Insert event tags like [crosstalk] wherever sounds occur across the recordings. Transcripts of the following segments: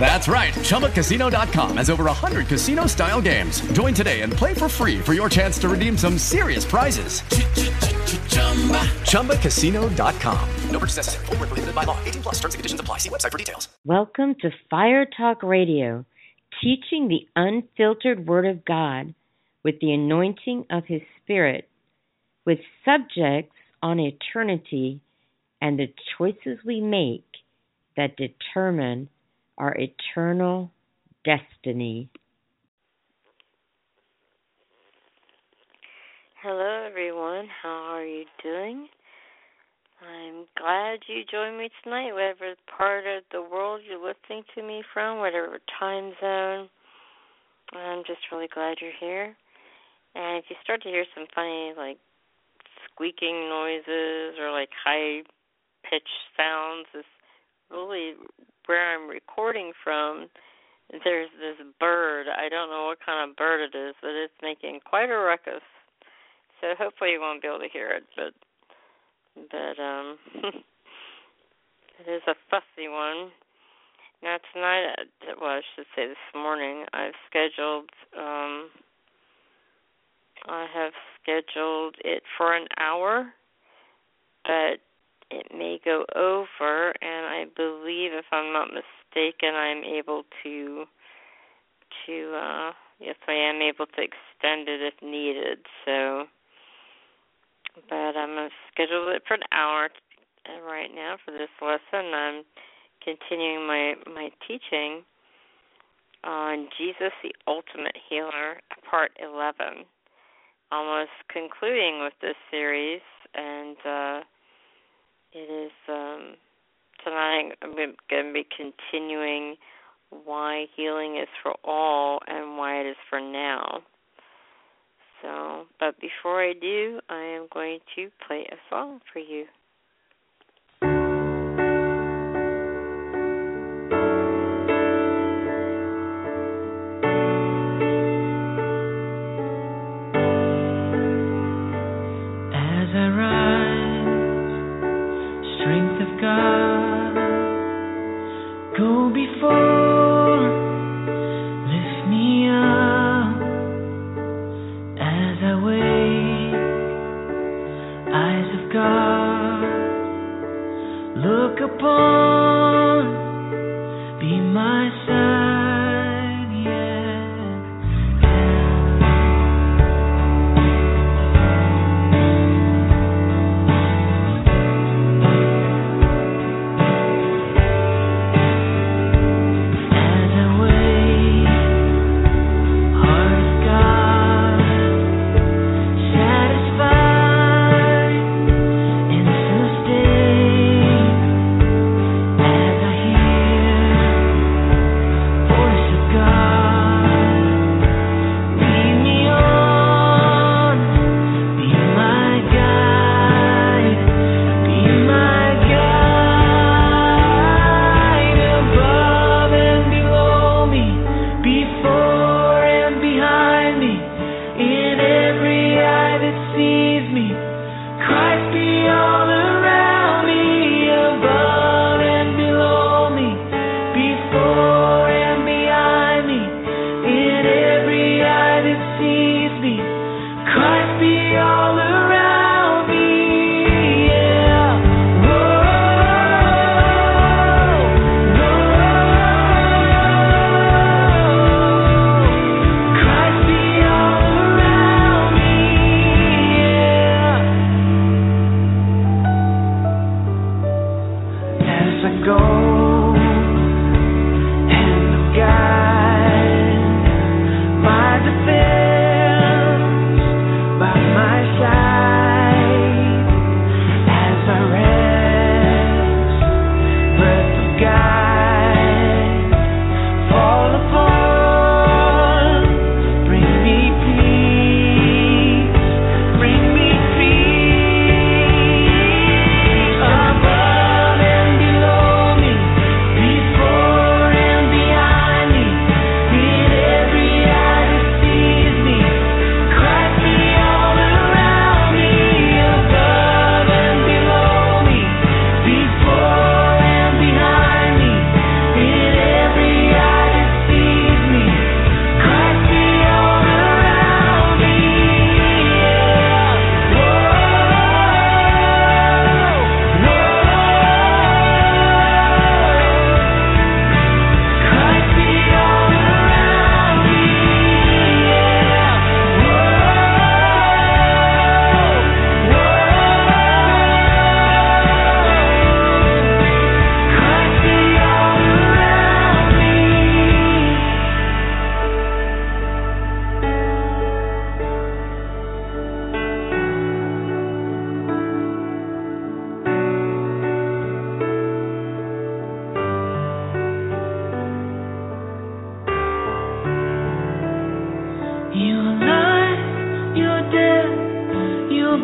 That's right. ChumbaCasino.com has over 100 casino style games. Join today and play for free for your chance to redeem some serious prizes. ChumbaCasino.com. No purchase necessary. Full prohibited by law. 18 plus terms and conditions apply. See website for details. Welcome to Fire Talk Radio, teaching the unfiltered Word of God with the anointing of His Spirit, with subjects on eternity and the choices we make that determine our eternal destiny. Hello, everyone. How are you doing? I'm glad you joined me tonight, whatever part of the world you're listening to me from, whatever time zone. I'm just really glad you're here. And if you start to hear some funny, like, squeaking noises or, like, high pitched sounds, it's really where I'm recording from, there's this bird. I don't know what kind of bird it is, but it's making quite a ruckus. So hopefully you won't be able to hear it, but but um [laughs] it is a fussy one. Now tonight, uh, well I should say this morning, I've scheduled um I have scheduled it for an hour, but it may go over, and I believe, if I'm not mistaken, I'm able to to uh, yes, I am able to extend it if needed. So, but I'm gonna schedule it for an hour right now for this lesson. I'm continuing my my teaching on Jesus, the Ultimate Healer, Part 11. Almost concluding with this series, and. uh it is um, tonight. I'm going to be continuing why healing is for all and why it is for now. So, but before I do, I am going to play a song for you.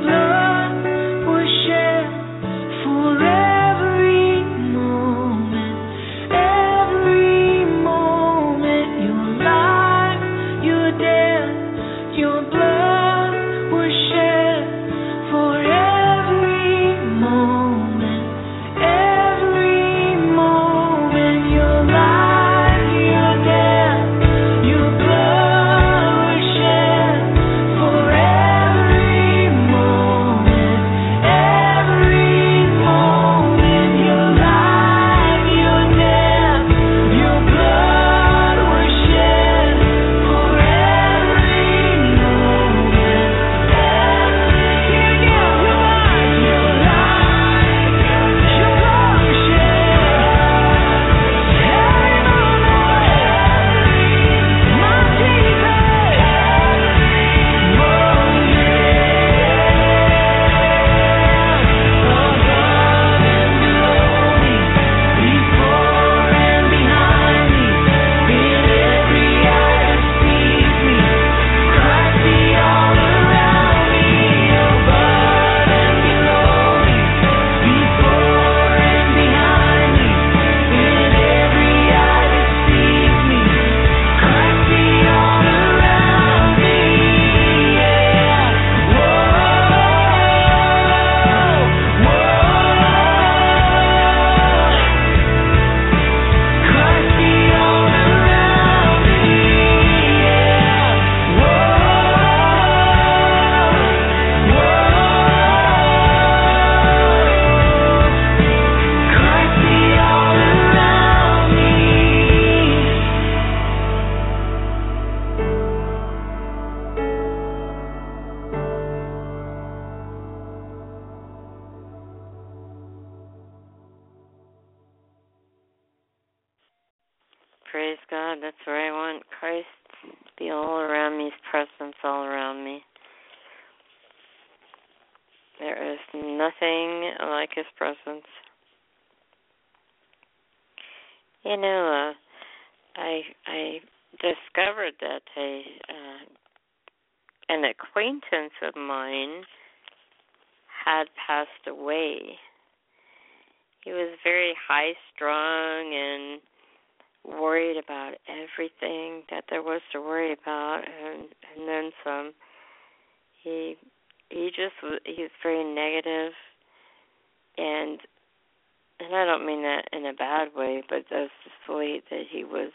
blood. Praise God. That's where I want Christ to be all around me, His presence all around me. There is nothing like His presence. You know, uh, I I discovered that a uh, an acquaintance of mine had passed away. He was very high strung and worried about everything that there was to worry about and and then some he he just he's very negative and and I don't mean that in a bad way, but that's just the way that he was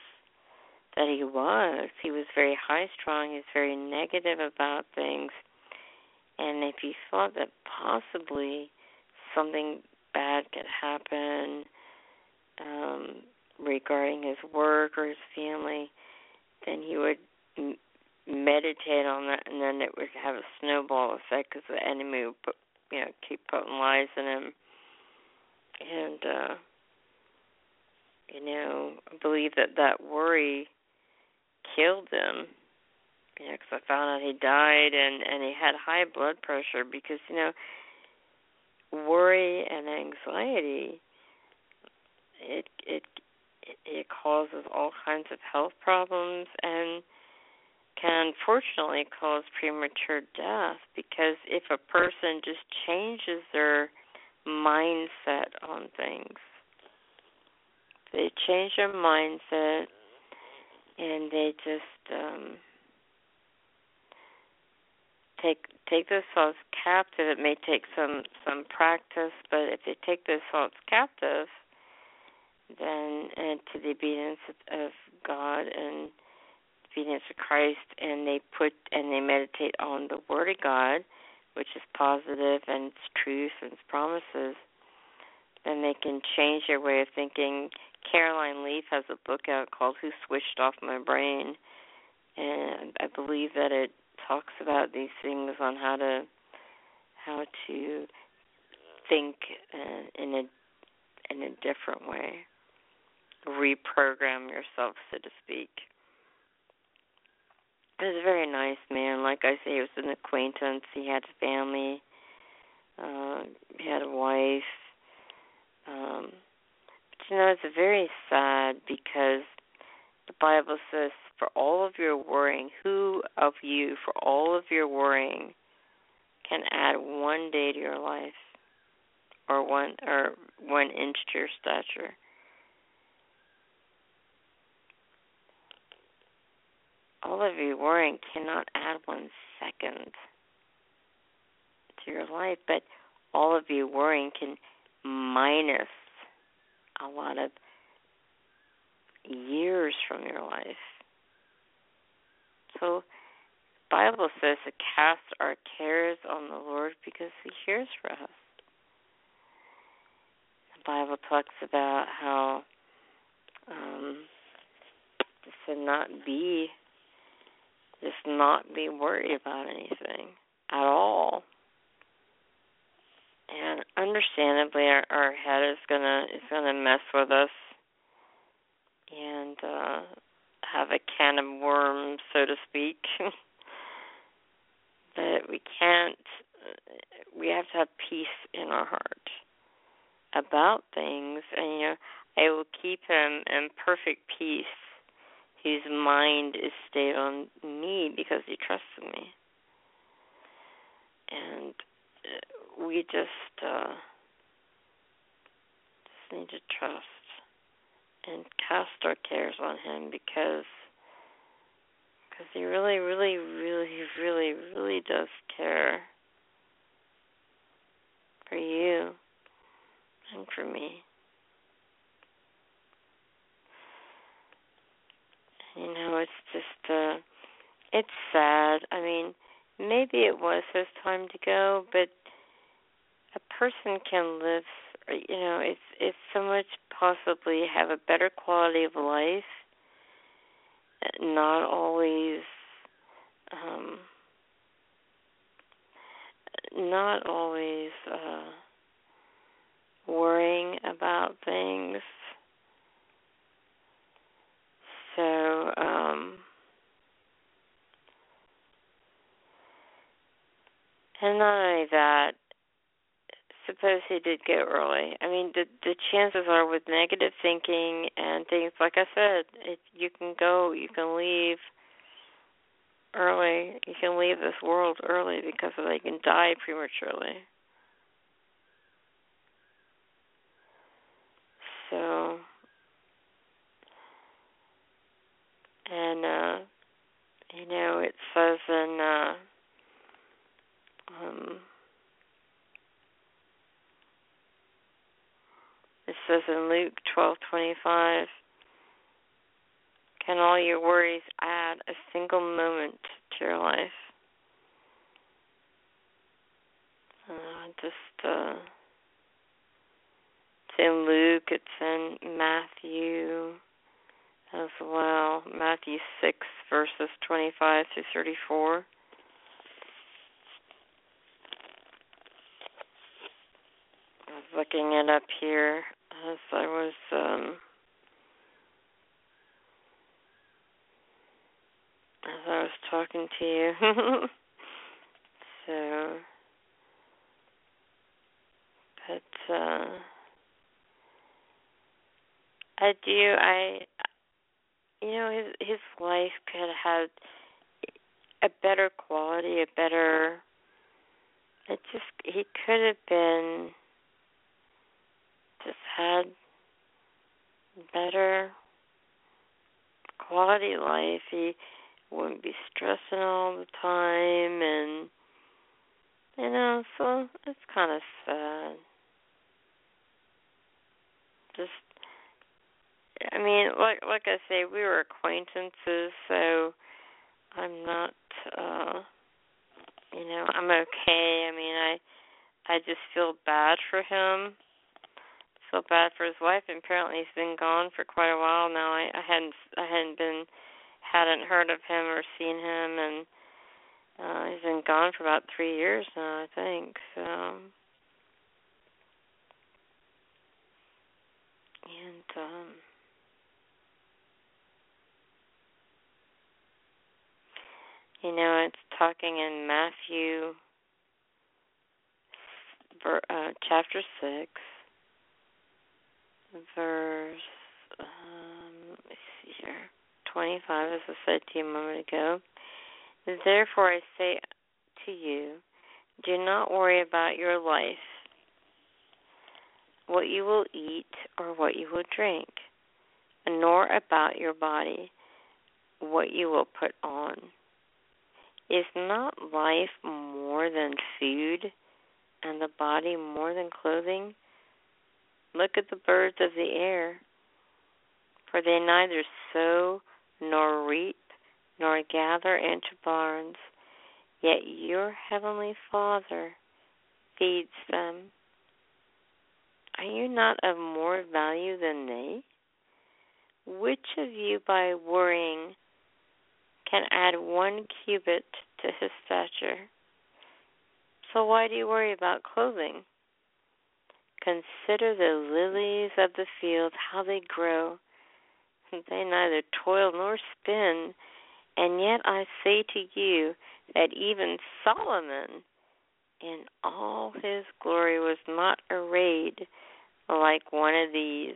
that he was. He was very high strung, he's very negative about things. And if he thought that possibly something bad could happen, um, regarding his work or his family, then he would m- meditate on that, and then it would have a snowball effect because the enemy would put, you know, keep putting lies in him, and uh, you know, I believe that that worry killed him. You know, because I found out he died and and he had high blood pressure because you know, worry and anxiety it it it causes all kinds of health problems and can unfortunately cause premature death because if a person just changes their mindset on things, they change their mindset and they just um, take take those thoughts captive. It may take some some practice, but if they take those thoughts captive, and to the obedience of God and obedience to Christ, and they put and they meditate on the Word of God, which is positive and its truth and its promises, then they can change their way of thinking. Caroline Leaf has a book out called "Who Switched Off My Brain," and I believe that it talks about these things on how to how to think uh, in a in a different way reprogram yourself, so to speak. He was a very nice man. Like I say, he was an acquaintance. He had a family. Uh, he had a wife. Um, but you know, it's very sad because the Bible says, "For all of your worrying, who of you, for all of your worrying, can add one day to your life, or one or one inch to your stature?" All of you worrying cannot add one second to your life, but all of you worrying can minus a lot of years from your life. So Bible says to cast our cares on the Lord because he cares for us. The Bible talks about how um, to not be just not be worried about anything at all. And understandably, our, our head is gonna is gonna mess with us and uh, have a can of worms, so to speak. [laughs] but we can't. We have to have peace in our heart about things, and you know, I will keep him in perfect peace whose mind is stayed on me because he trusts me. And uh, we just uh, just need to trust and cast our cares on him because because he really, really, really, really, really does care for you and for me. You know, it's just uh it's sad. I mean, maybe it was his time to go, but a person can live you know, it's it's so much possibly have a better quality of life, not always um not always uh worrying about things so um and not only that suppose he did get early. I mean the the chances are with negative thinking and things like i said it you can go you can leave early you can leave this world early because they can die prematurely. So and uh, you know, it says in uh, um, it says in Luke twelve twenty five. Can all your worries add a single moment to your life? Uh, just uh, it's in Luke, it's in Matthew as well. Matthew 6, verses 25 to 34. I was looking it up here as I was um, as I was talking to you. [laughs] so, but uh, I do. I you know his his life could have had a better quality, a better. It just he could have been just had better quality life. He wouldn't be stressing all the time and you know, so it's kind of sad. Just I mean, like like I say, we were acquaintances, so I'm not uh you know, I'm okay. I mean, I I just feel bad for him. Feel bad for his wife. And apparently, he's been gone for quite a while now. I, I hadn't I hadn't been hadn't heard of him or seen him, and uh, he's been gone for about three years now, I think. So, and um, you know, it's talking in Matthew, uh, chapter six, verse. Um, let me see here. 25, as I said to you a moment ago. Therefore, I say to you, do not worry about your life, what you will eat or what you will drink, nor about your body, what you will put on. Is not life more than food, and the body more than clothing? Look at the birds of the air, for they neither sow nor reap, nor gather into barns, yet your heavenly Father feeds them. Are you not of more value than they? Which of you, by worrying, can add one cubit to his stature? So why do you worry about clothing? Consider the lilies of the field, how they grow they neither toil nor spin. And yet I say to you that even Solomon in all his glory was not arrayed like one of these.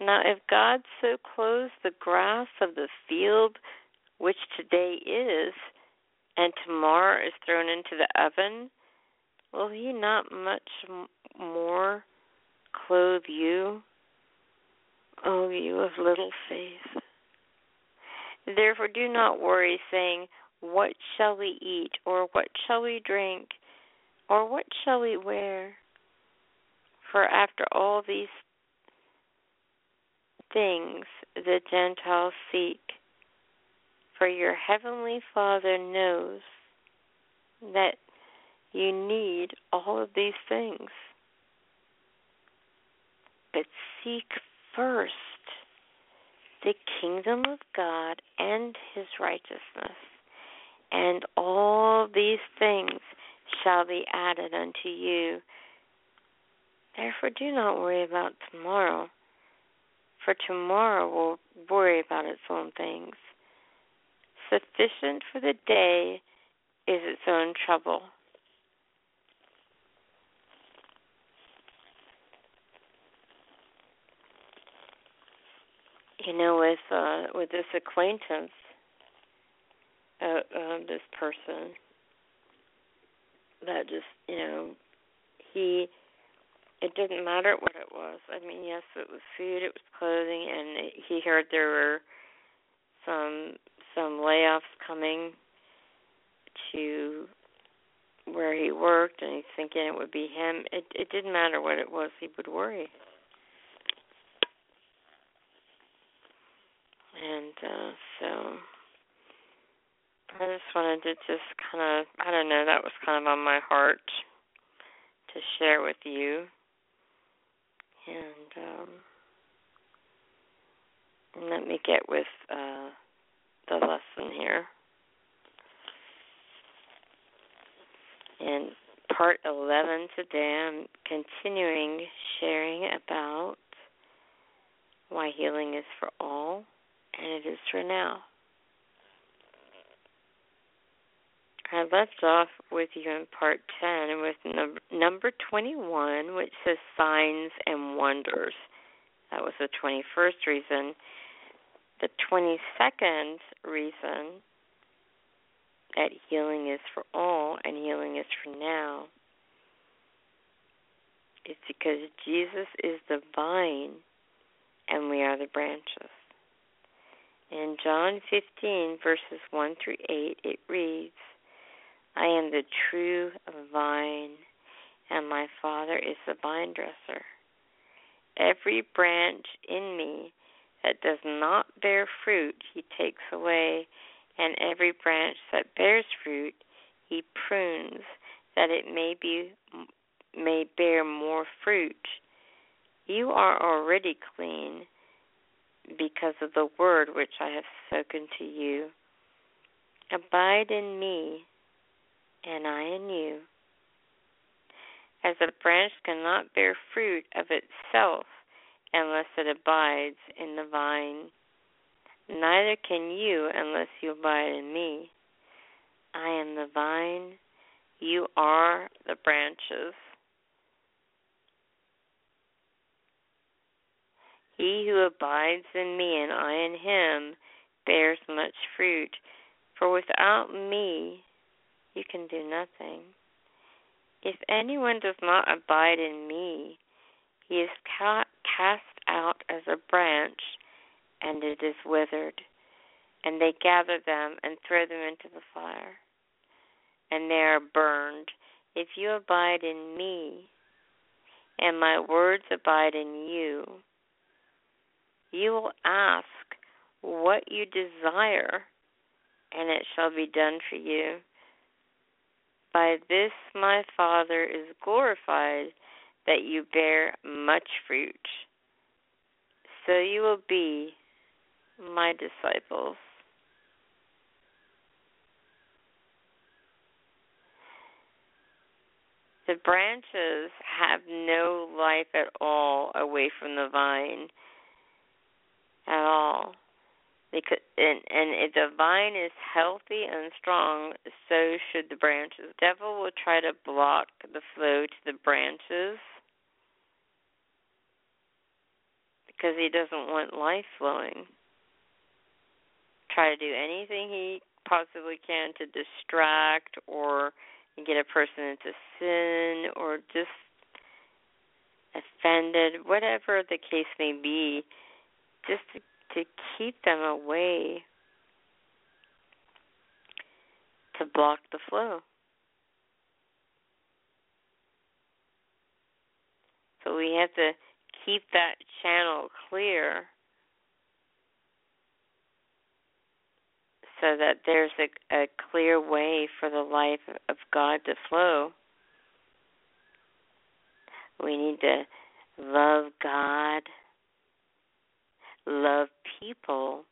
Now, if God so clothes the grass of the field, which today is, and tomorrow is thrown into the oven, will he not much more clothe you, O you of little faith. Therefore, do not worry, saying, What shall we eat, or what shall we drink, or what shall we wear? For after all these things the Gentiles seek. For your heavenly Father knows that you need all of these things. But seek first the kingdom of God and his righteousness, and all these things shall be added unto you. Therefore, do not worry about tomorrow, for tomorrow will worry about its own things. Sufficient for the day is its own trouble. You know, with uh, with this acquaintance, uh, uh, this person, that just you know, he it didn't matter what it was. I mean, yes, it was food, it was clothing, and he heard there were some some layoffs coming to where he worked and he's thinking it would be him. It it didn't matter what it was, he would worry. And uh so I just wanted to just kind of I don't know, that was kind of on my heart to share with you. And um let me get with uh the lesson here. In part 11 today, I'm continuing sharing about why healing is for all and it is for now. I left off with you in part 10 with number, number 21, which says signs and wonders. That was the 21st reason. The 22nd reason that healing is for all and healing is for now is because Jesus is the vine and we are the branches. In John 15, verses 1 through 8, it reads, I am the true vine, and my Father is the vine dresser. Every branch in me that does not bear fruit, he takes away and every branch that bears fruit he prunes that it may be may bear more fruit. You are already clean because of the word which I have spoken to you. Abide in me and I in you. As a branch cannot bear fruit of itself unless it abides in the vine Neither can you unless you abide in me. I am the vine, you are the branches. He who abides in me and I in him bears much fruit, for without me you can do nothing. If anyone does not abide in me, he is cast out as a branch and it is withered. And they gather them and throw them into the fire, and they are burned. If you abide in me, and my words abide in you, you will ask what you desire, and it shall be done for you. By this my Father is glorified, that you bear much fruit. So you will be my disciples. The branches have no life at all away from the vine at all. Because and and if the vine is healthy and strong, so should the branches. The devil will try to block the flow to the branches because he doesn't want life flowing try to do anything he possibly can to distract or get a person into sin or just offended, whatever the case may be, just to, to keep them away to block the flow. So we have to keep that channel clear so that there's a, a clear way for the life of God to flow. We need to love God, love people,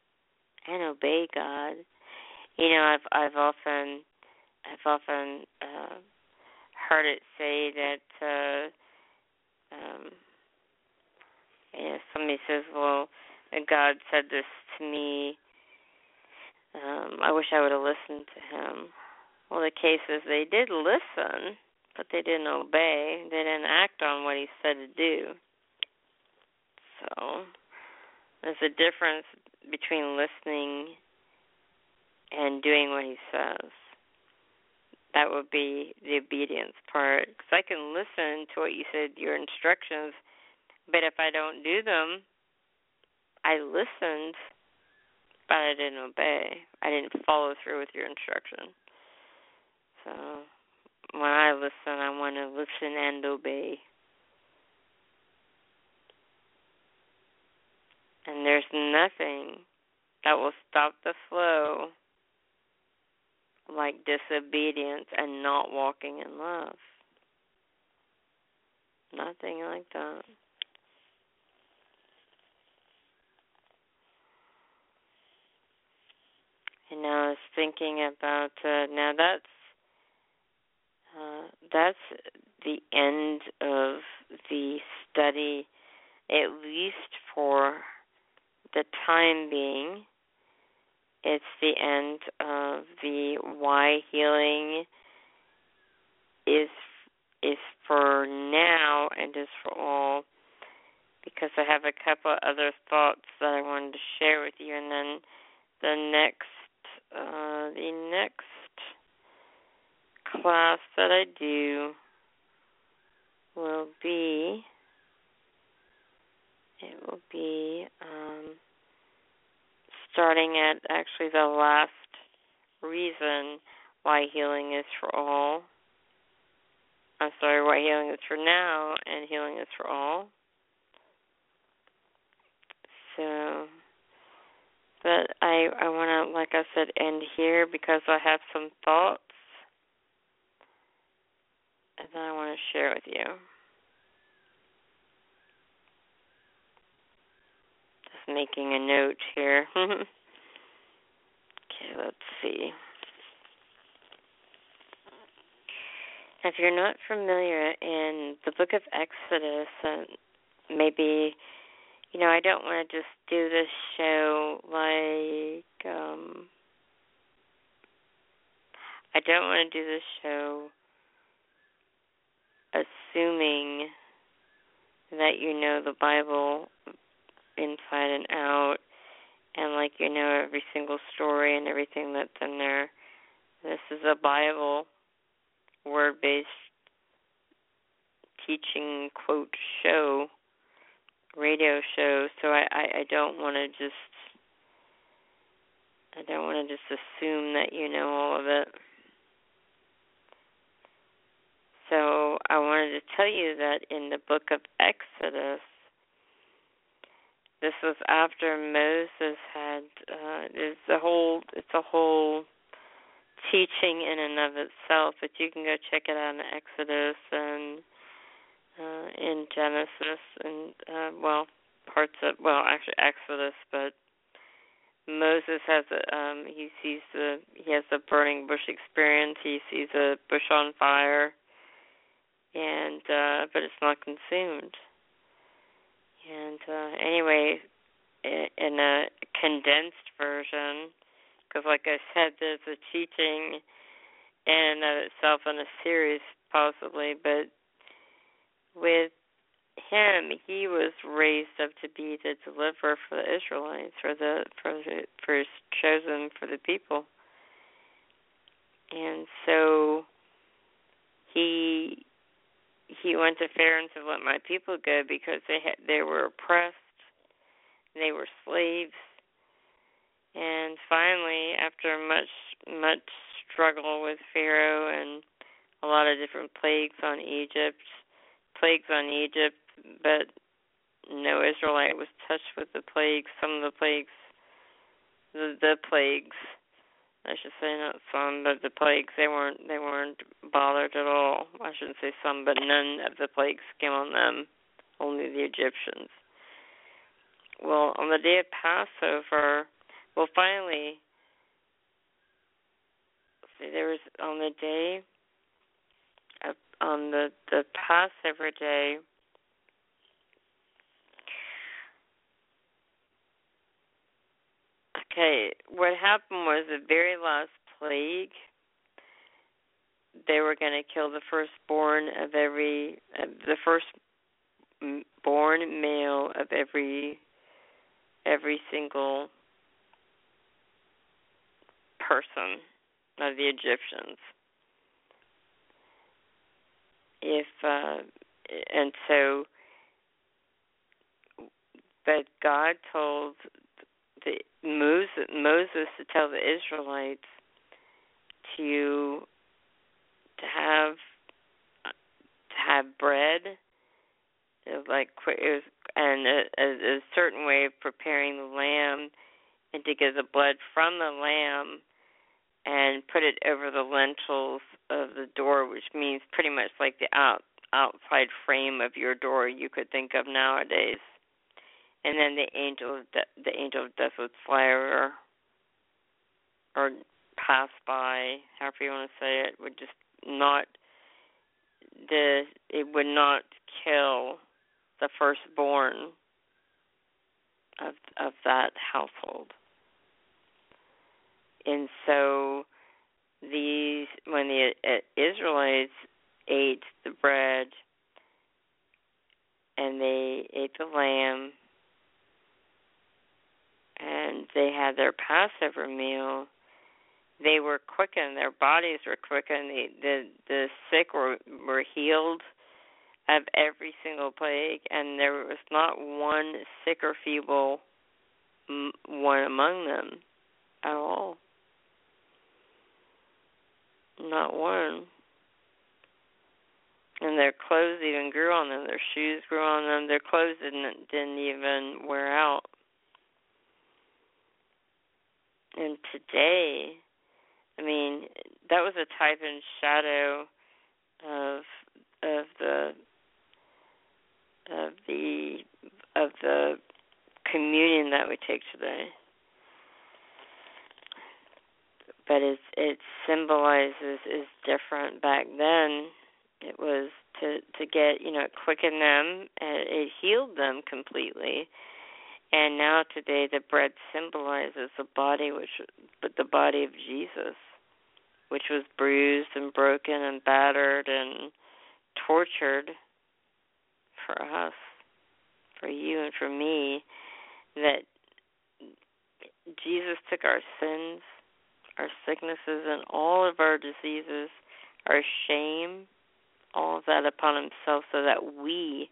and obey God. You know, I've I've often I've often uh, heard it say that uh, um, know somebody says, "Well, God said this to me." Um, I wish I would have listened to him. Well, the case is they did listen, but they didn't obey. They didn't act on what he said to do. So There's a difference between listening and doing what he says. That would be the obedience part. Because I can listen to what you said, your instructions, but if I don't do them, I listened, but I didn't obey. I didn't follow through with your instruction. So when I listen, I want to listen and obey. And there's nothing that will stop the flow like disobedience and not walking in love. Nothing like that. And now I was thinking about uh, now that's uh, that's the end of the study, at least for the time being. It's the end of the why healing is is for now and is for all because I have a couple other thoughts that I wanted to share with you and then the next uh, the next class that I do will be it will be um, starting at actually the last reason why healing is for all. I'm sorry, why healing is for now and healing is for all. So, but I I want to, like I said, end here because I have some thoughts and I want to share with you. Just making a note here. [laughs] okay, let's see. If you're not familiar in the book of Exodus, and maybe, you know, I don't want to just do this show like, um, I don't want to do this show assuming that you know the Bible inside and out and like you know every single story and everything that's in there. This is a Bible word based teaching quote show radio show so I, I, I don't want to just I don't want to just assume that you know all of it. So I wanted to tell you that in the book of Exodus, this was after Moses had uh, it's a whole it's a whole teaching in and of itself, but you can go check it out in Exodus and uh, in Genesis and uh, well parts of well actually Exodus, but Moses has a um he sees the he has a burning bush experience. He sees a bush on fire and uh, but it's not consumed. And uh, anyway, in a condensed version, because like I said, there's a teaching in and itself in a series possibly, but with him, he was raised up to be the deliverer for the Israelites, for the for the for chosen for the people, and so he he went to Pharaoh and said, "Let my people go," because they had they were oppressed, they were slaves, and finally, after much much struggle with Pharaoh and a lot of different plagues on Egypt, plagues on Egypt, but no Israelite was touched with the plagues. Some of the plagues, the, the plagues I should say not some, but the plagues they weren't they weren't bothered at all. I shouldn't say some, but none of the plagues came on them, only the Egyptians. Well, on the day of Passover, well, finally, see, there was on the day on the the Passover day Okay, what happened was the very last plague. They were going to kill the firstborn of every, uh, the first born male of every every single person of the Egyptians. If uh, and so, but God told the Moses, Moses to tell the Israelites to to have to have bread, like it was, and a, a, a certain way of preparing the lamb, and to get the blood from the lamb and put it over the lintels of the door, which means pretty much like the out outside frame of your door you could think of nowadays. And then the angel of de- the angel of death would fly over or pass by, however you want to say it, would just not the it would not kill the firstborn of of that household. And so these when the uh, Israelites ate the bread and they ate the lamb and they had their Passover meal, they were quickened. Their bodies were quickened. The the, the sick were were healed of every single plague, and there was not one sick or feeble one among them at all. Not one. And their clothes even grew on them. Their shoes grew on them. Their clothes didn't didn't even wear out. And today, I mean, that was a type and shadow of of the of the of the communion that we take today but it it symbolizes is different back then. It was to to get you know quicken them and it healed them completely. And now today the bread symbolizes the body which but the body of Jesus which was bruised and broken and battered and tortured for us for you and for me that Jesus took our sins our sicknesses and all of our diseases, our shame, all of that upon himself so that we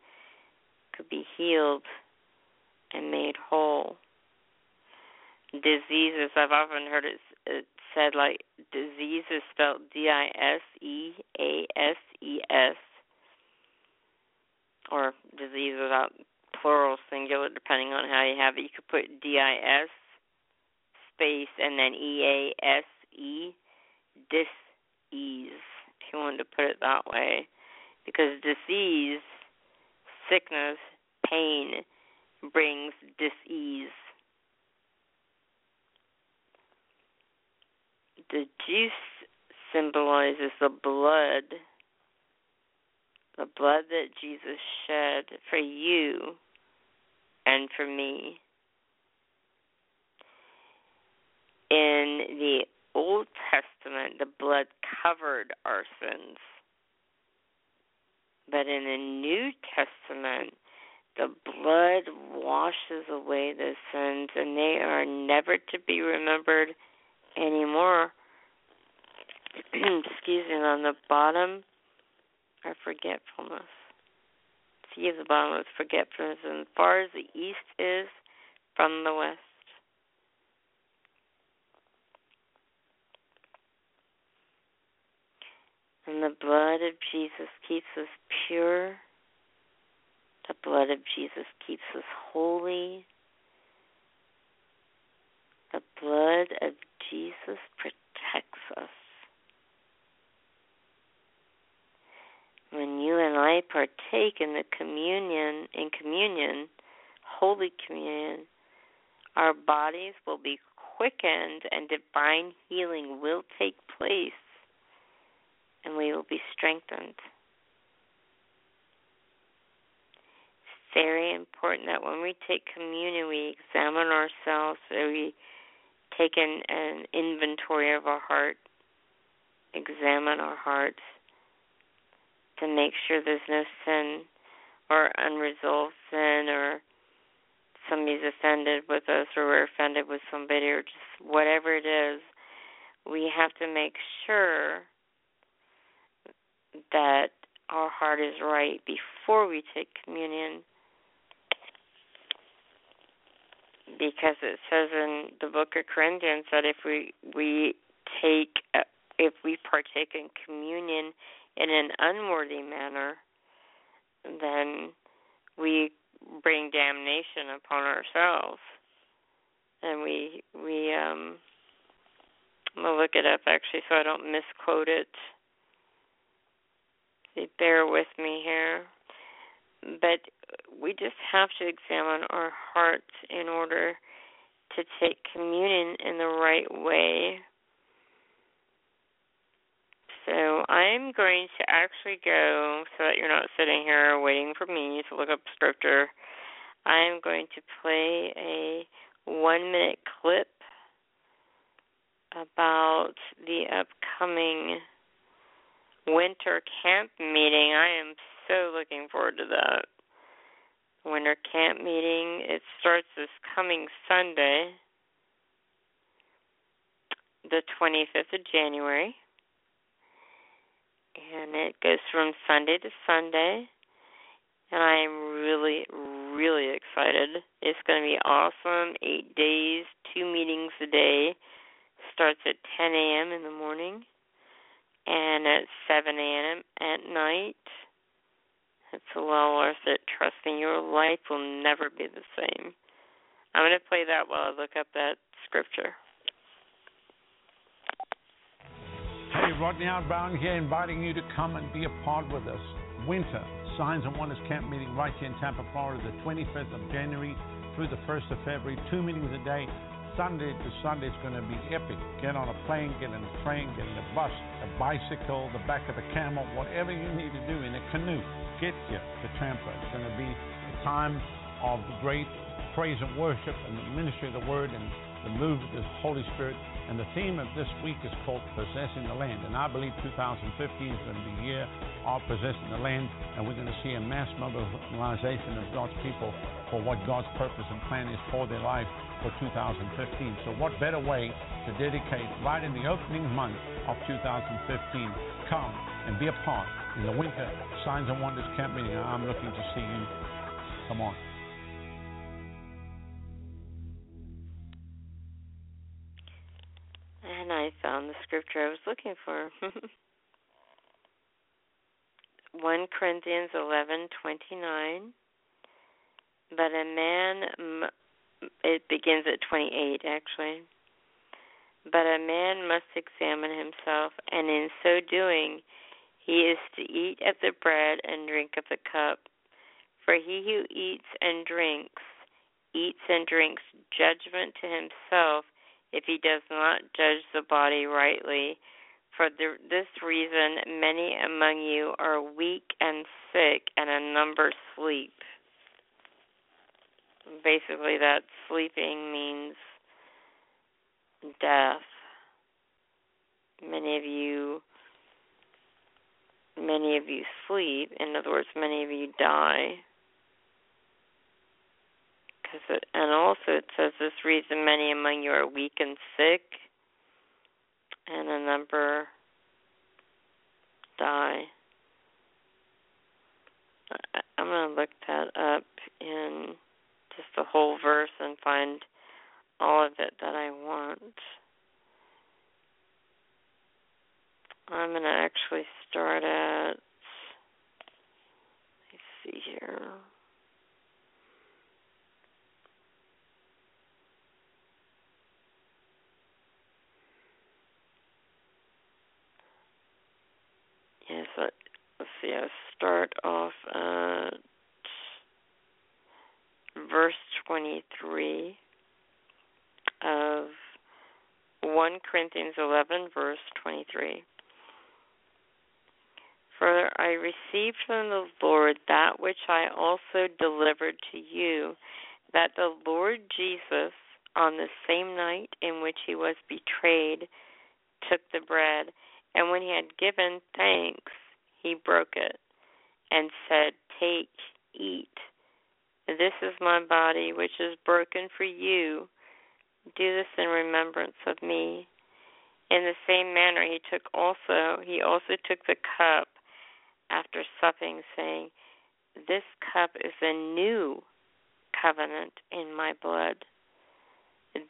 could be healed and made whole. Diseases, I've often heard it, said like disease is spelled D I S E A S E S, or disease without plural, singular, depending on how you have it. You could put D I S space and then E A S E, dis-ease, if you wanted to put it that way. Because disease, sickness, pain brings dis-ease. The juice symbolizes the blood, the blood that Jesus shed for you and for me. In the Old Testament, the blood covered our sins. But in the New Testament, the blood washes away those sins and they are never to be remembered anymore. [clears throat] Excuse me, on the bottom are forgetfulness. See the bottom is forgetfulness, and as far as the east is from the west. And the blood of Jesus keeps us pure. The blood of Jesus keeps us holy. The blood of Jesus protects us. When you and I partake in the communion, in communion, Holy Communion, our bodies will be quickened and divine healing will take place and we will be strengthened. It's very important that when we take communion, we examine ourselves, so we take an, an inventory of our heart, examine our hearts to make sure there's no sin or unresolved sin or somebody's offended with us or we're offended with somebody or just whatever it is, we have to make sure that our heart is right before we take communion because it says in the book of Corinthians that if we we take uh, if we partake in communion in an unworthy manner then we bring damnation upon ourselves. And we we um I'm gonna look it up actually so I don't misquote it bear with me here. But we just have to examine our hearts in order to take communion in the right way. So I'm going to actually go so that you're not sitting here waiting for me to look up scripture. I'm going to play a one minute clip about the upcoming winter camp meeting. I am so looking forward to that. Winter camp meeting. It starts this coming Sunday, the 25th of January. And it goes from Sunday to Sunday. And I am really, really excited. It's going to be awesome. Eight days, two meetings a day. Starts at 10 a.m. in the morning and at 7 a.m. at night. It's well worth it. Trusting your life will never be the same. I'm going to play that while I look up that scripture. Hey, Rodney Howard-Browne here, inviting you to come and be a part with us. Winter Signs and Wonders Camp meeting right here in Tampa, Florida, the 25th of January through the 1st of February. Two meetings a day. Sunday to Sunday is going to be epic. Get on a plane, get in a train, get in a bus, a bicycle, the back of a camel, whatever you need to do in a canoe. Get you to Tampa. It's going to be a time of great praise and worship and the ministry of the word and the move of the Holy Spirit. And the theme of this week is called Possessing the Land. And I believe 2015 is going to be a year of possessing the land. And we're going to see a mass mobilization of God's people for what God's purpose and plan is for their life for 2015. So, what better way to dedicate right in the opening month of 2015? Come and be a part in the winter Signs and Wonders camp meeting. I'm looking to see you. Come on. And I found the scripture I was looking for. [laughs] 1 Corinthians 11:29 But a man it begins at 28 actually. But a man must examine himself, and in so doing, he is to eat of the bread and drink of the cup. For he who eats and drinks, eats and drinks judgment to himself if he does not judge the body rightly. For the, this reason, many among you are weak and sick, and a number sleep basically that sleeping means death. Many of you many of you sleep. In other words, many of you die. It, and also it says this reason many among you are weak and sick, and a number die. I'm going to look that up in just the whole verse and find all of it that I want. I'm going to actually start at, let's see here. Yes, let's see, I'll start off at verse 23 of 1 Corinthians 11, verse 23. For I received from the Lord that which I also delivered to you, that the Lord Jesus, on the same night in which he was betrayed, took the bread, and when he had given thanks, he broke it, and said, Take, eat. This is my body, which is broken for you. Do this in remembrance of me. In the same manner, he took also he also took the cup after supping, saying, "This cup is a new covenant in my blood.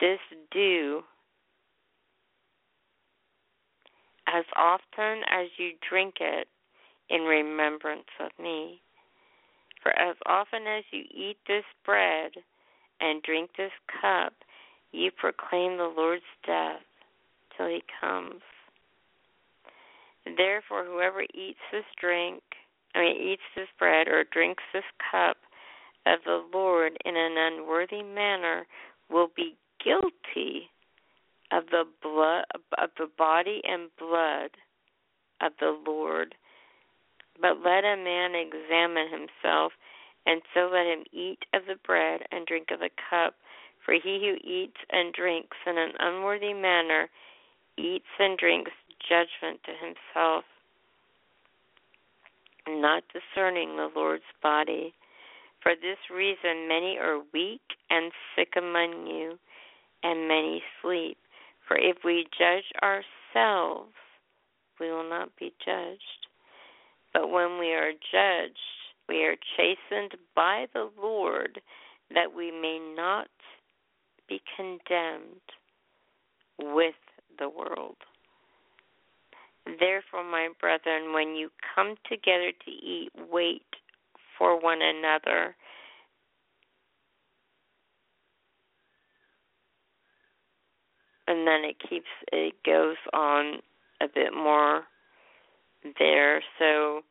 This do as often as you drink it in remembrance of me. For as often as you eat this bread and drink this cup, you proclaim the Lord's death till he comes. Therefore, whoever eats this drink, I mean, eats this bread or drinks this cup of the Lord in an unworthy manner will be guilty of the blood of the body and blood of the Lord. But let a man examine himself, and so let him eat of the bread and drink of the cup. For he who eats and drinks in an unworthy manner eats and drinks judgment to himself, not discerning the Lord's body. For this reason, many are weak and sick among you, and many sleep. For if we judge ourselves, we will not be judged. But when we are judged, we are chastened by the Lord, that we may not be condemned with the world. Therefore, my brethren, when you come together to eat, wait for one another. And then it keeps it goes on a bit more there. So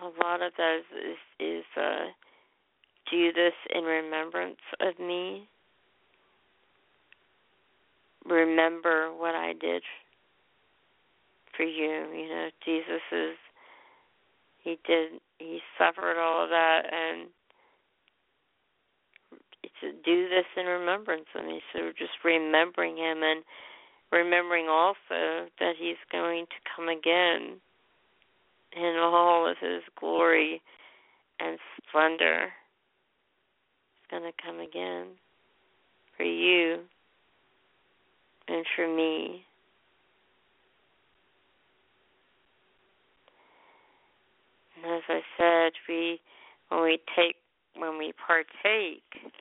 a lot of those is is uh do this in remembrance of me remember what I did for you. You know, Jesus is he did he suffered all of that and do this in remembrance of me. So just remembering him and remembering also that he's going to come again in all of his glory and splendor. He's going to come again for you and for me. And as I said, we when we take when we partake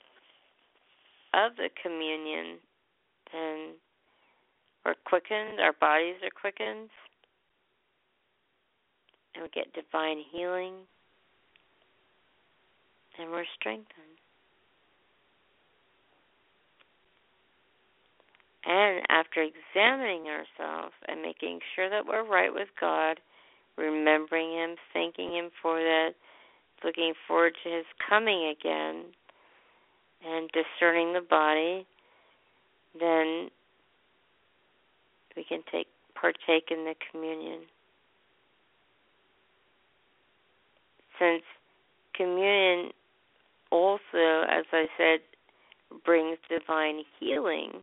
of the communion, then we're quickened, our bodies are quickened, and we get divine healing, and we're strengthened. And after examining ourselves and making sure that we're right with God, remembering Him, thanking Him for that, looking forward to His coming again, and discerning the body, then we can take partake in the communion. Since communion also, as I said, brings divine healing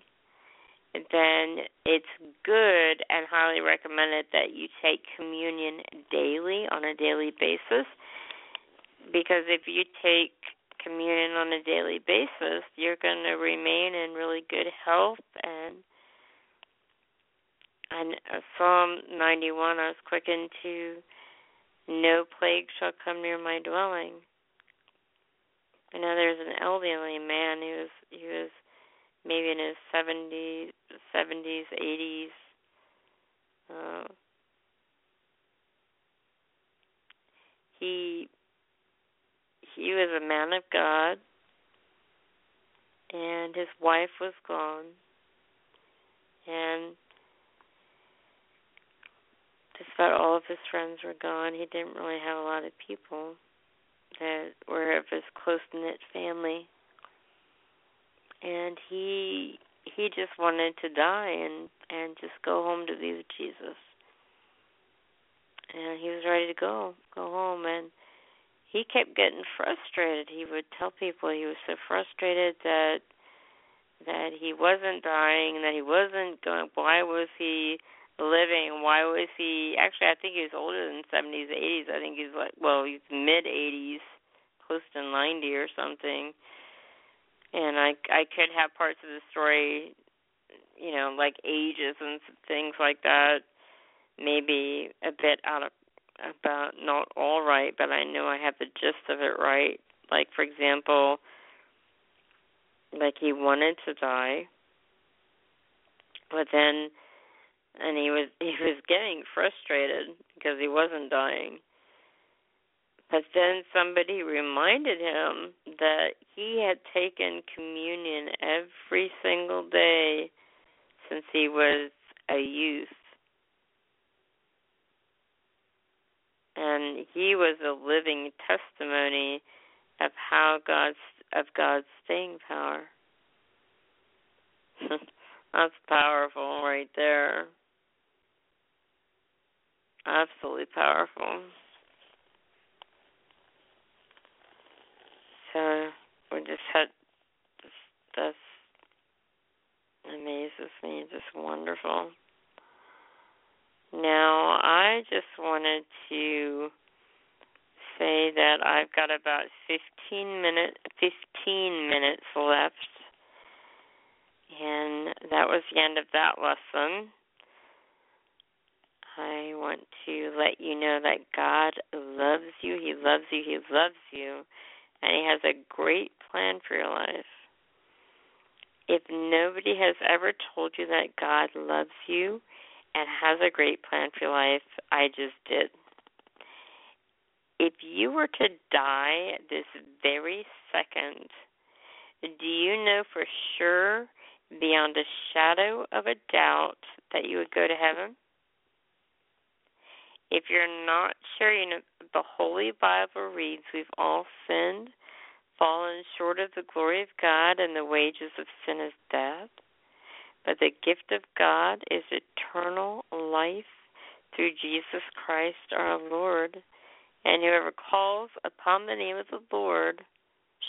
then it's good and highly recommended that you take communion daily on a daily basis. Because if you take communion on a daily basis, you're going to remain in really good health and and Psalm 91 I was quickened to no plague shall come near my dwelling. I know there's an elderly man who was he was maybe in his 70s, 70s, 80s. Uh, he he was a man of God, and his wife was gone, and just about all of his friends were gone. He didn't really have a lot of people that were of his close knit family and he he just wanted to die and and just go home to be with Jesus. And he was ready to go go home and he kept getting frustrated. He would tell people he was so frustrated that that he wasn't dying, that he wasn't going why was he living? Why was he actually I think he was older than seventies, eighties. I think he's like well, he's mid eighties, close to 90 or something. And I I could have parts of the story, you know, like ages and things like that, maybe a bit out of about not all right, but I know I have the gist of it right. Like for example, like he wanted to die, but then and he was he was getting frustrated because he wasn't dying. But then somebody reminded him that he had taken communion every single day since he was a youth. And he was a living testimony of how God's of God's staying power. [laughs] That's powerful right there. Absolutely powerful. So we just had this, this amazes me, just wonderful. Now I just wanted to say that I've got about 15 minutes 15 minutes left. And that was the end of that lesson. I want to let you know that God loves you. He loves you. He loves you. And He has a great plan for your life. If nobody has ever told you that God loves you and has a great plan for your life, I just did. If you were to die this very second, do you know for sure, beyond a shadow of a doubt, that you would go to heaven? If you're not sure, you know, the Holy Bible reads, We've all sinned, fallen short of the glory of God, and the wages of sin is death. But the gift of God is eternal life through Jesus Christ our Lord. And whoever calls upon the name of the Lord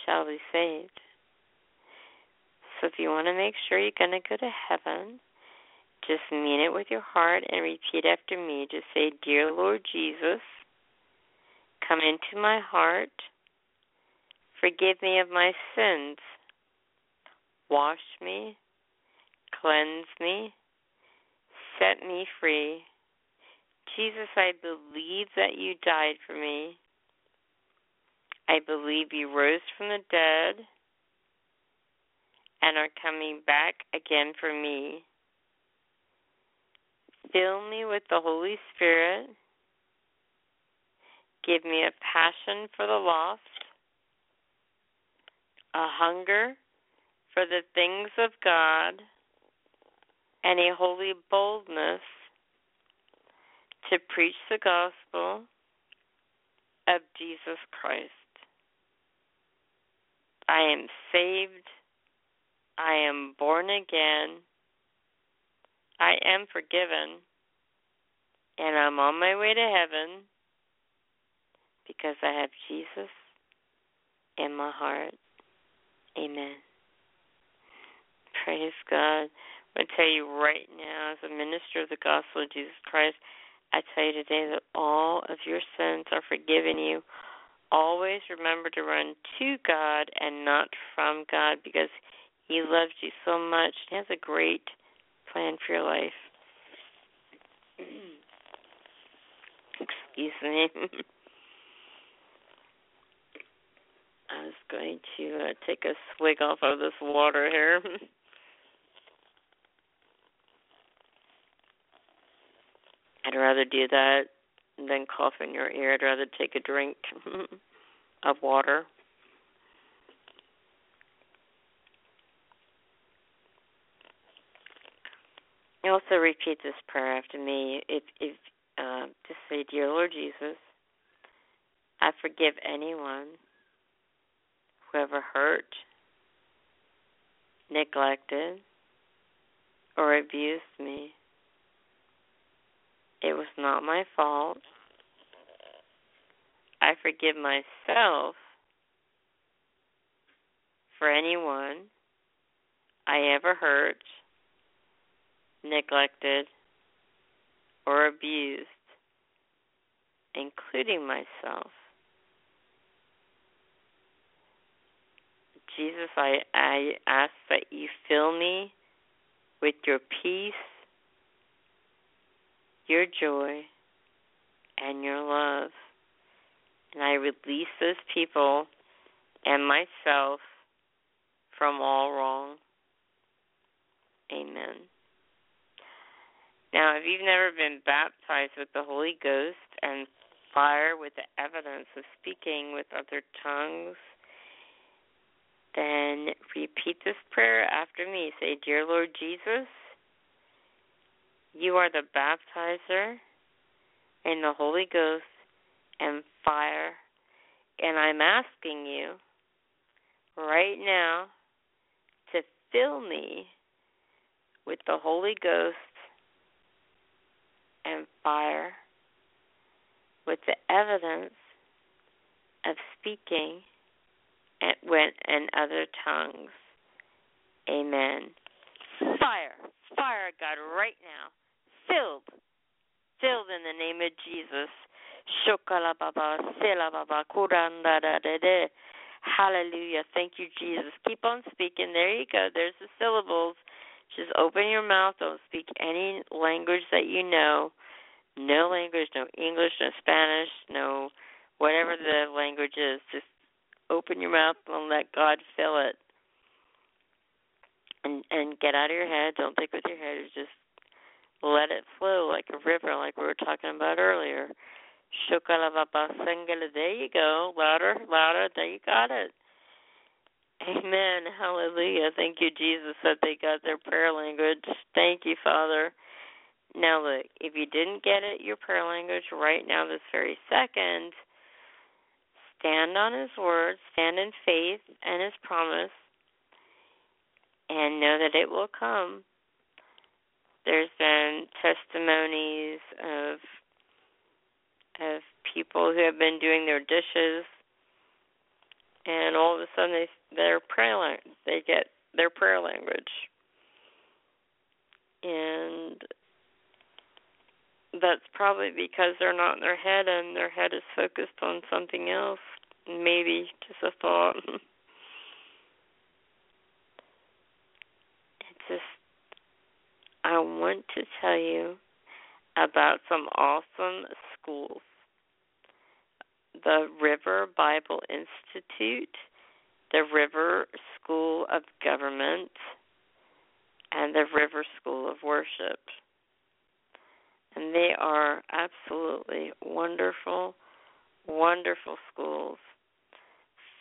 shall be saved. So if you want to make sure you're going to go to heaven, just mean it with your heart and repeat after me. Just say, Dear Lord Jesus, come into my heart. Forgive me of my sins. Wash me. Cleanse me. Set me free. Jesus, I believe that you died for me. I believe you rose from the dead and are coming back again for me. Fill me with the Holy Spirit. Give me a passion for the lost, a hunger for the things of God, and a holy boldness to preach the gospel of Jesus Christ. I am saved. I am born again. I am forgiven. And I'm on my way to heaven because I have Jesus in my heart. Amen. Praise God. I tell you right now, as a minister of the gospel of Jesus Christ, I tell you today that all of your sins are forgiven you. Always remember to run to God and not from God because He loves you so much. He has a great plan for your life. [clears throat] Excuse me. [laughs] I was going to uh, take a swig off of this water here. [laughs] I'd rather do that than cough in your ear. I'd rather take a drink [laughs] of water. You also repeat this prayer after me. If, if uh, just say, "Dear Lord Jesus, I forgive anyone who ever hurt, neglected, or abused me. It was not my fault. I forgive myself for anyone I ever hurt, neglected, or abused, including myself. Jesus, I I ask that you fill me with your peace, your joy, and your love. And I release those people and myself from all wrong. Amen. Now, if you've never been baptized with the Holy Ghost and fire with the evidence of speaking with other tongues, then repeat this prayer after me. Say, Dear Lord Jesus, you are the baptizer in the Holy Ghost and fire, and I'm asking you right now to fill me with the Holy Ghost and fire with the evidence of speaking and when and other tongues. Amen. Fire, fire, God, right now, filled, filled in the name of Jesus. Hallelujah. Thank you, Jesus. Keep on speaking. There you go. There's the syllables. Just open your mouth. Don't speak any language that you know. No language, no English, no Spanish, no whatever the language is. Just open your mouth and let God fill it. And and get out of your head. Don't think with your head. Just let it flow like a river, like we were talking about earlier. There you go. Louder, louder. There you got it. Amen. Hallelujah. Thank you, Jesus, that they got their prayer language. Thank you, Father. Now, look, if you didn't get it, your prayer language right now, this very second, stand on His word, stand in faith and His promise, and know that it will come. There's been testimonies of of people who have been doing their dishes, and all of a sudden they their prayer they get their prayer language, and that's probably because they're not in their head and their head is focused on something else. Maybe just a thought. [laughs] it's just I want to tell you about some awesome schools. The River Bible Institute, the River School of Government, and the River School of Worship and they are absolutely wonderful, wonderful schools,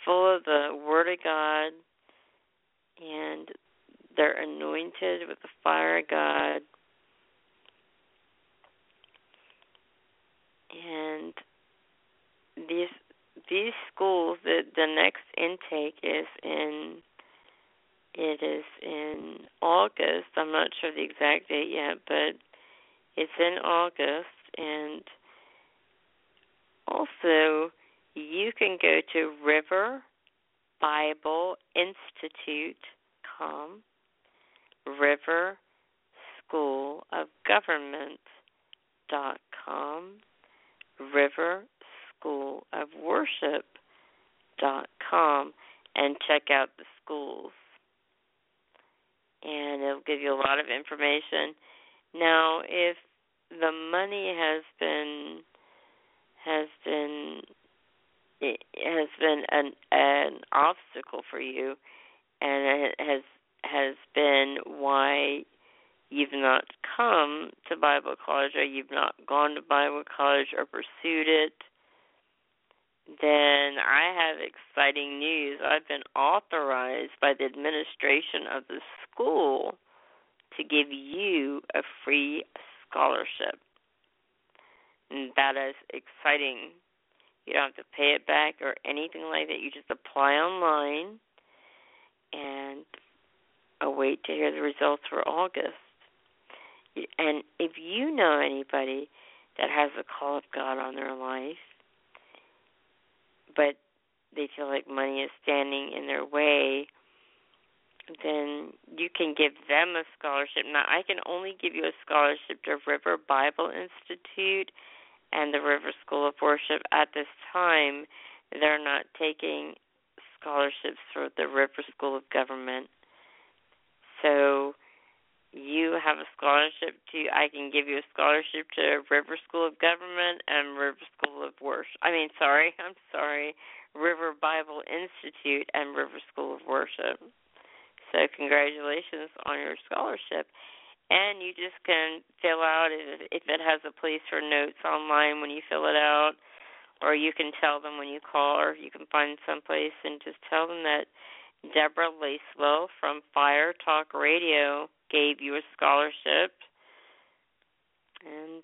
full of the Word of God, and they're anointed with the fire of God. And these these schools, the the next intake is in it is in August. I'm not sure the exact date yet, but it's in August, and also you can go to River Bible Institute.com, River School of Government dot com, River School of Worship dot com, and check out the schools. And it'll give you a lot of information. Now, if the money has been has been has been an an obstacle for you and it has has been why you've not come to Bible college or you've not gone to Bible college or pursued it, then I have exciting news. I've been authorized by the administration of the school to give you a free scholarship. And that is exciting. You don't have to pay it back or anything like that. You just apply online and await to hear the results for August. And if you know anybody that has the call of God on their life, but they feel like money is standing in their way, then you can give them a scholarship. Now, I can only give you a scholarship to River Bible Institute and the River School of Worship at this time. They're not taking scholarships for the River School of Government. So you have a scholarship to I can give you a scholarship to River School of Government and River School of Worship. I mean, sorry, [laughs] I'm sorry, River Bible Institute and River School of Worship. So congratulations on your scholarship. And you just can fill out if if it has a place for notes online when you fill it out, or you can tell them when you call, or you can find someplace and just tell them that Deborah Lacewell from Fire Talk Radio gave you a scholarship. And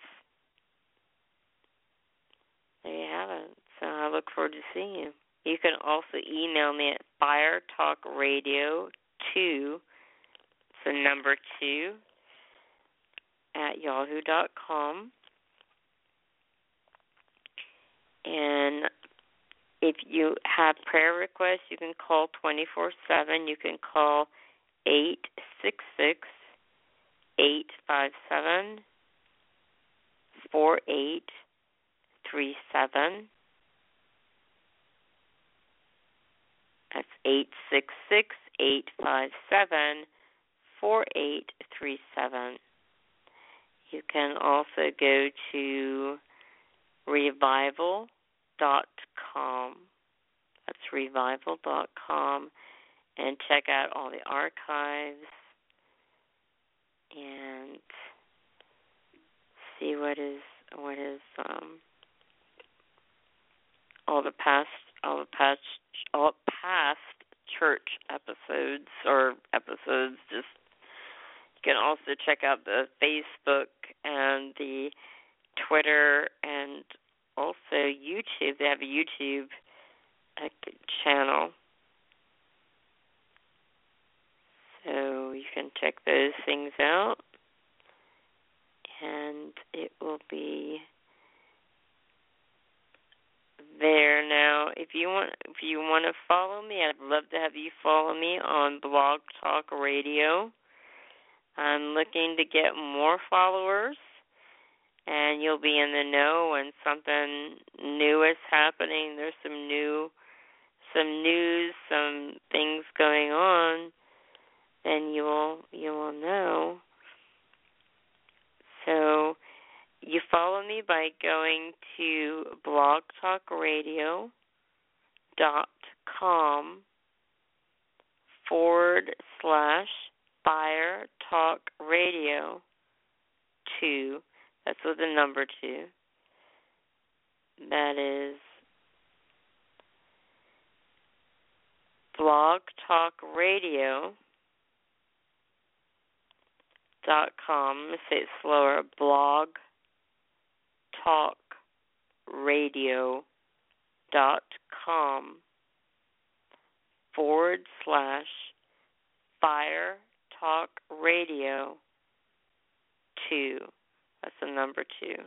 there you have it. So I look forward to seeing you. You can also email me at firetalkradio2, so number two, at yahoo.com. And if you have prayer requests, you can call 24 7. You can call 866 857 4837. That's 866 857 4837. You can also go to revival.com. That's revival.com and check out all the archives and see what is what is um all the past all the past all past church episodes or episodes. Just you can also check out the Facebook and the Twitter and also YouTube. They have a YouTube uh, channel So you can check those things out, and it will be there now. If you want, if you want to follow me, I'd love to have you follow me on Blog Talk Radio. I'm looking to get more followers, and you'll be in the know when something new is happening. There's some new, some news, some things going on then you will you will know. So you follow me by going to blogtalkradio.com forward slash fire talk radio two. That's with the number two. That is blog talk radio dot com. Let me say it slower. Blog Talk Radio dot com forward slash Fire Talk Radio two. That's the number two.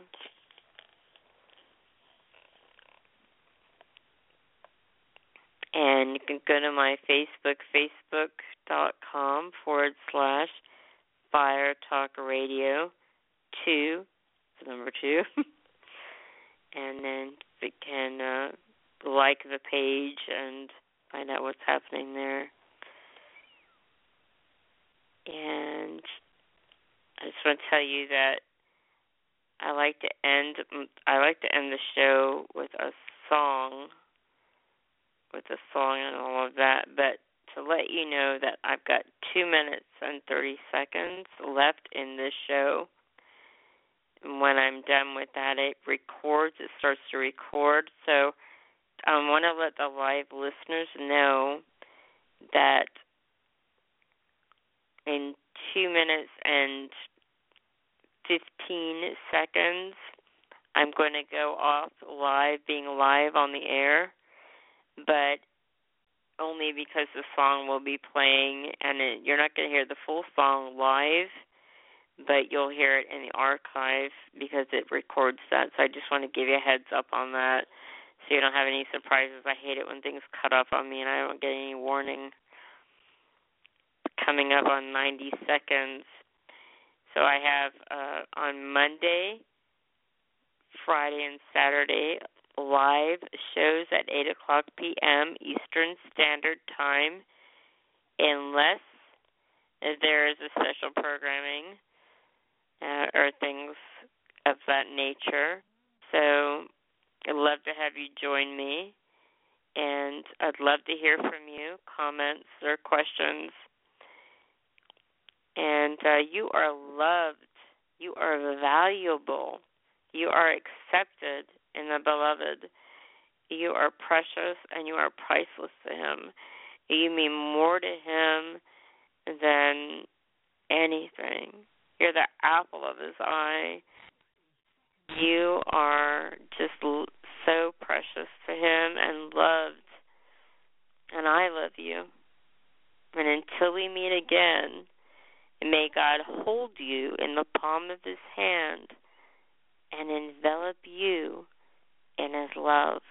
And you can go to my Facebook, facebook.com forward slash Fire Talk Radio two, number two, [laughs] and then we can uh, like the page and find out what's happening there. And I just want to tell you that I like to end I like to end the show with a song with a song and all of that, but to let you know that I've got two minutes and 30 seconds left in this show. And when I'm done with that, it records, it starts to record. So I want to let the live listeners know that in two minutes and 15 seconds, I'm going to go off live, being live on the air. But only because the song will be playing and it, you're not going to hear the full song live, but you'll hear it in the archive because it records that. So I just want to give you a heads up on that so you don't have any surprises. I hate it when things cut off on me and I don't get any warning. Coming up on 90 seconds. So I have uh, on Monday, Friday, and Saturday live shows at 8 o'clock p.m. Eastern Standard Time, unless there is a special programming uh, or things of that nature. So I'd love to have you join me, and I'd love to hear from you, comments or questions. And uh, you are loved. You are valuable. You are accepted in the beloved. You are precious and you are priceless to Him. You mean more to Him than anything. You're the apple of His eye. You are just so precious to Him and loved. And I love you. And until we meet again, may God hold you in the palm of His hand and envelop you in His love.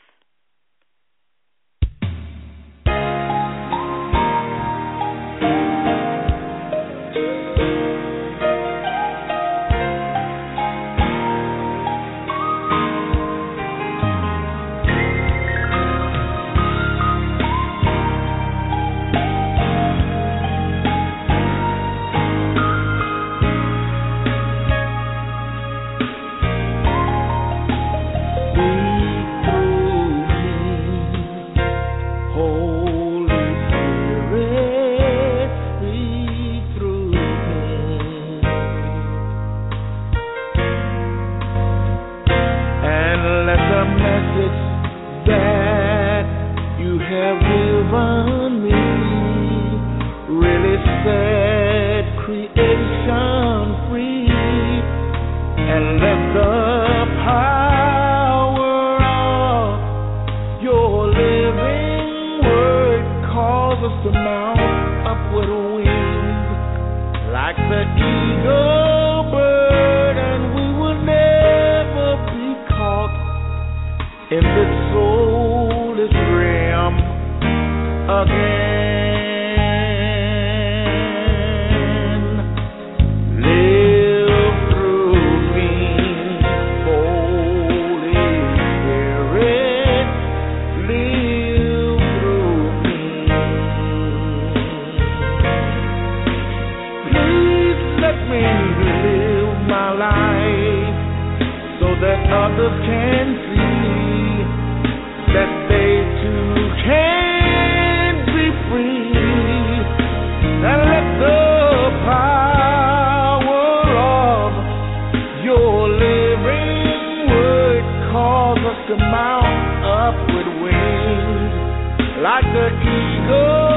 By the sin.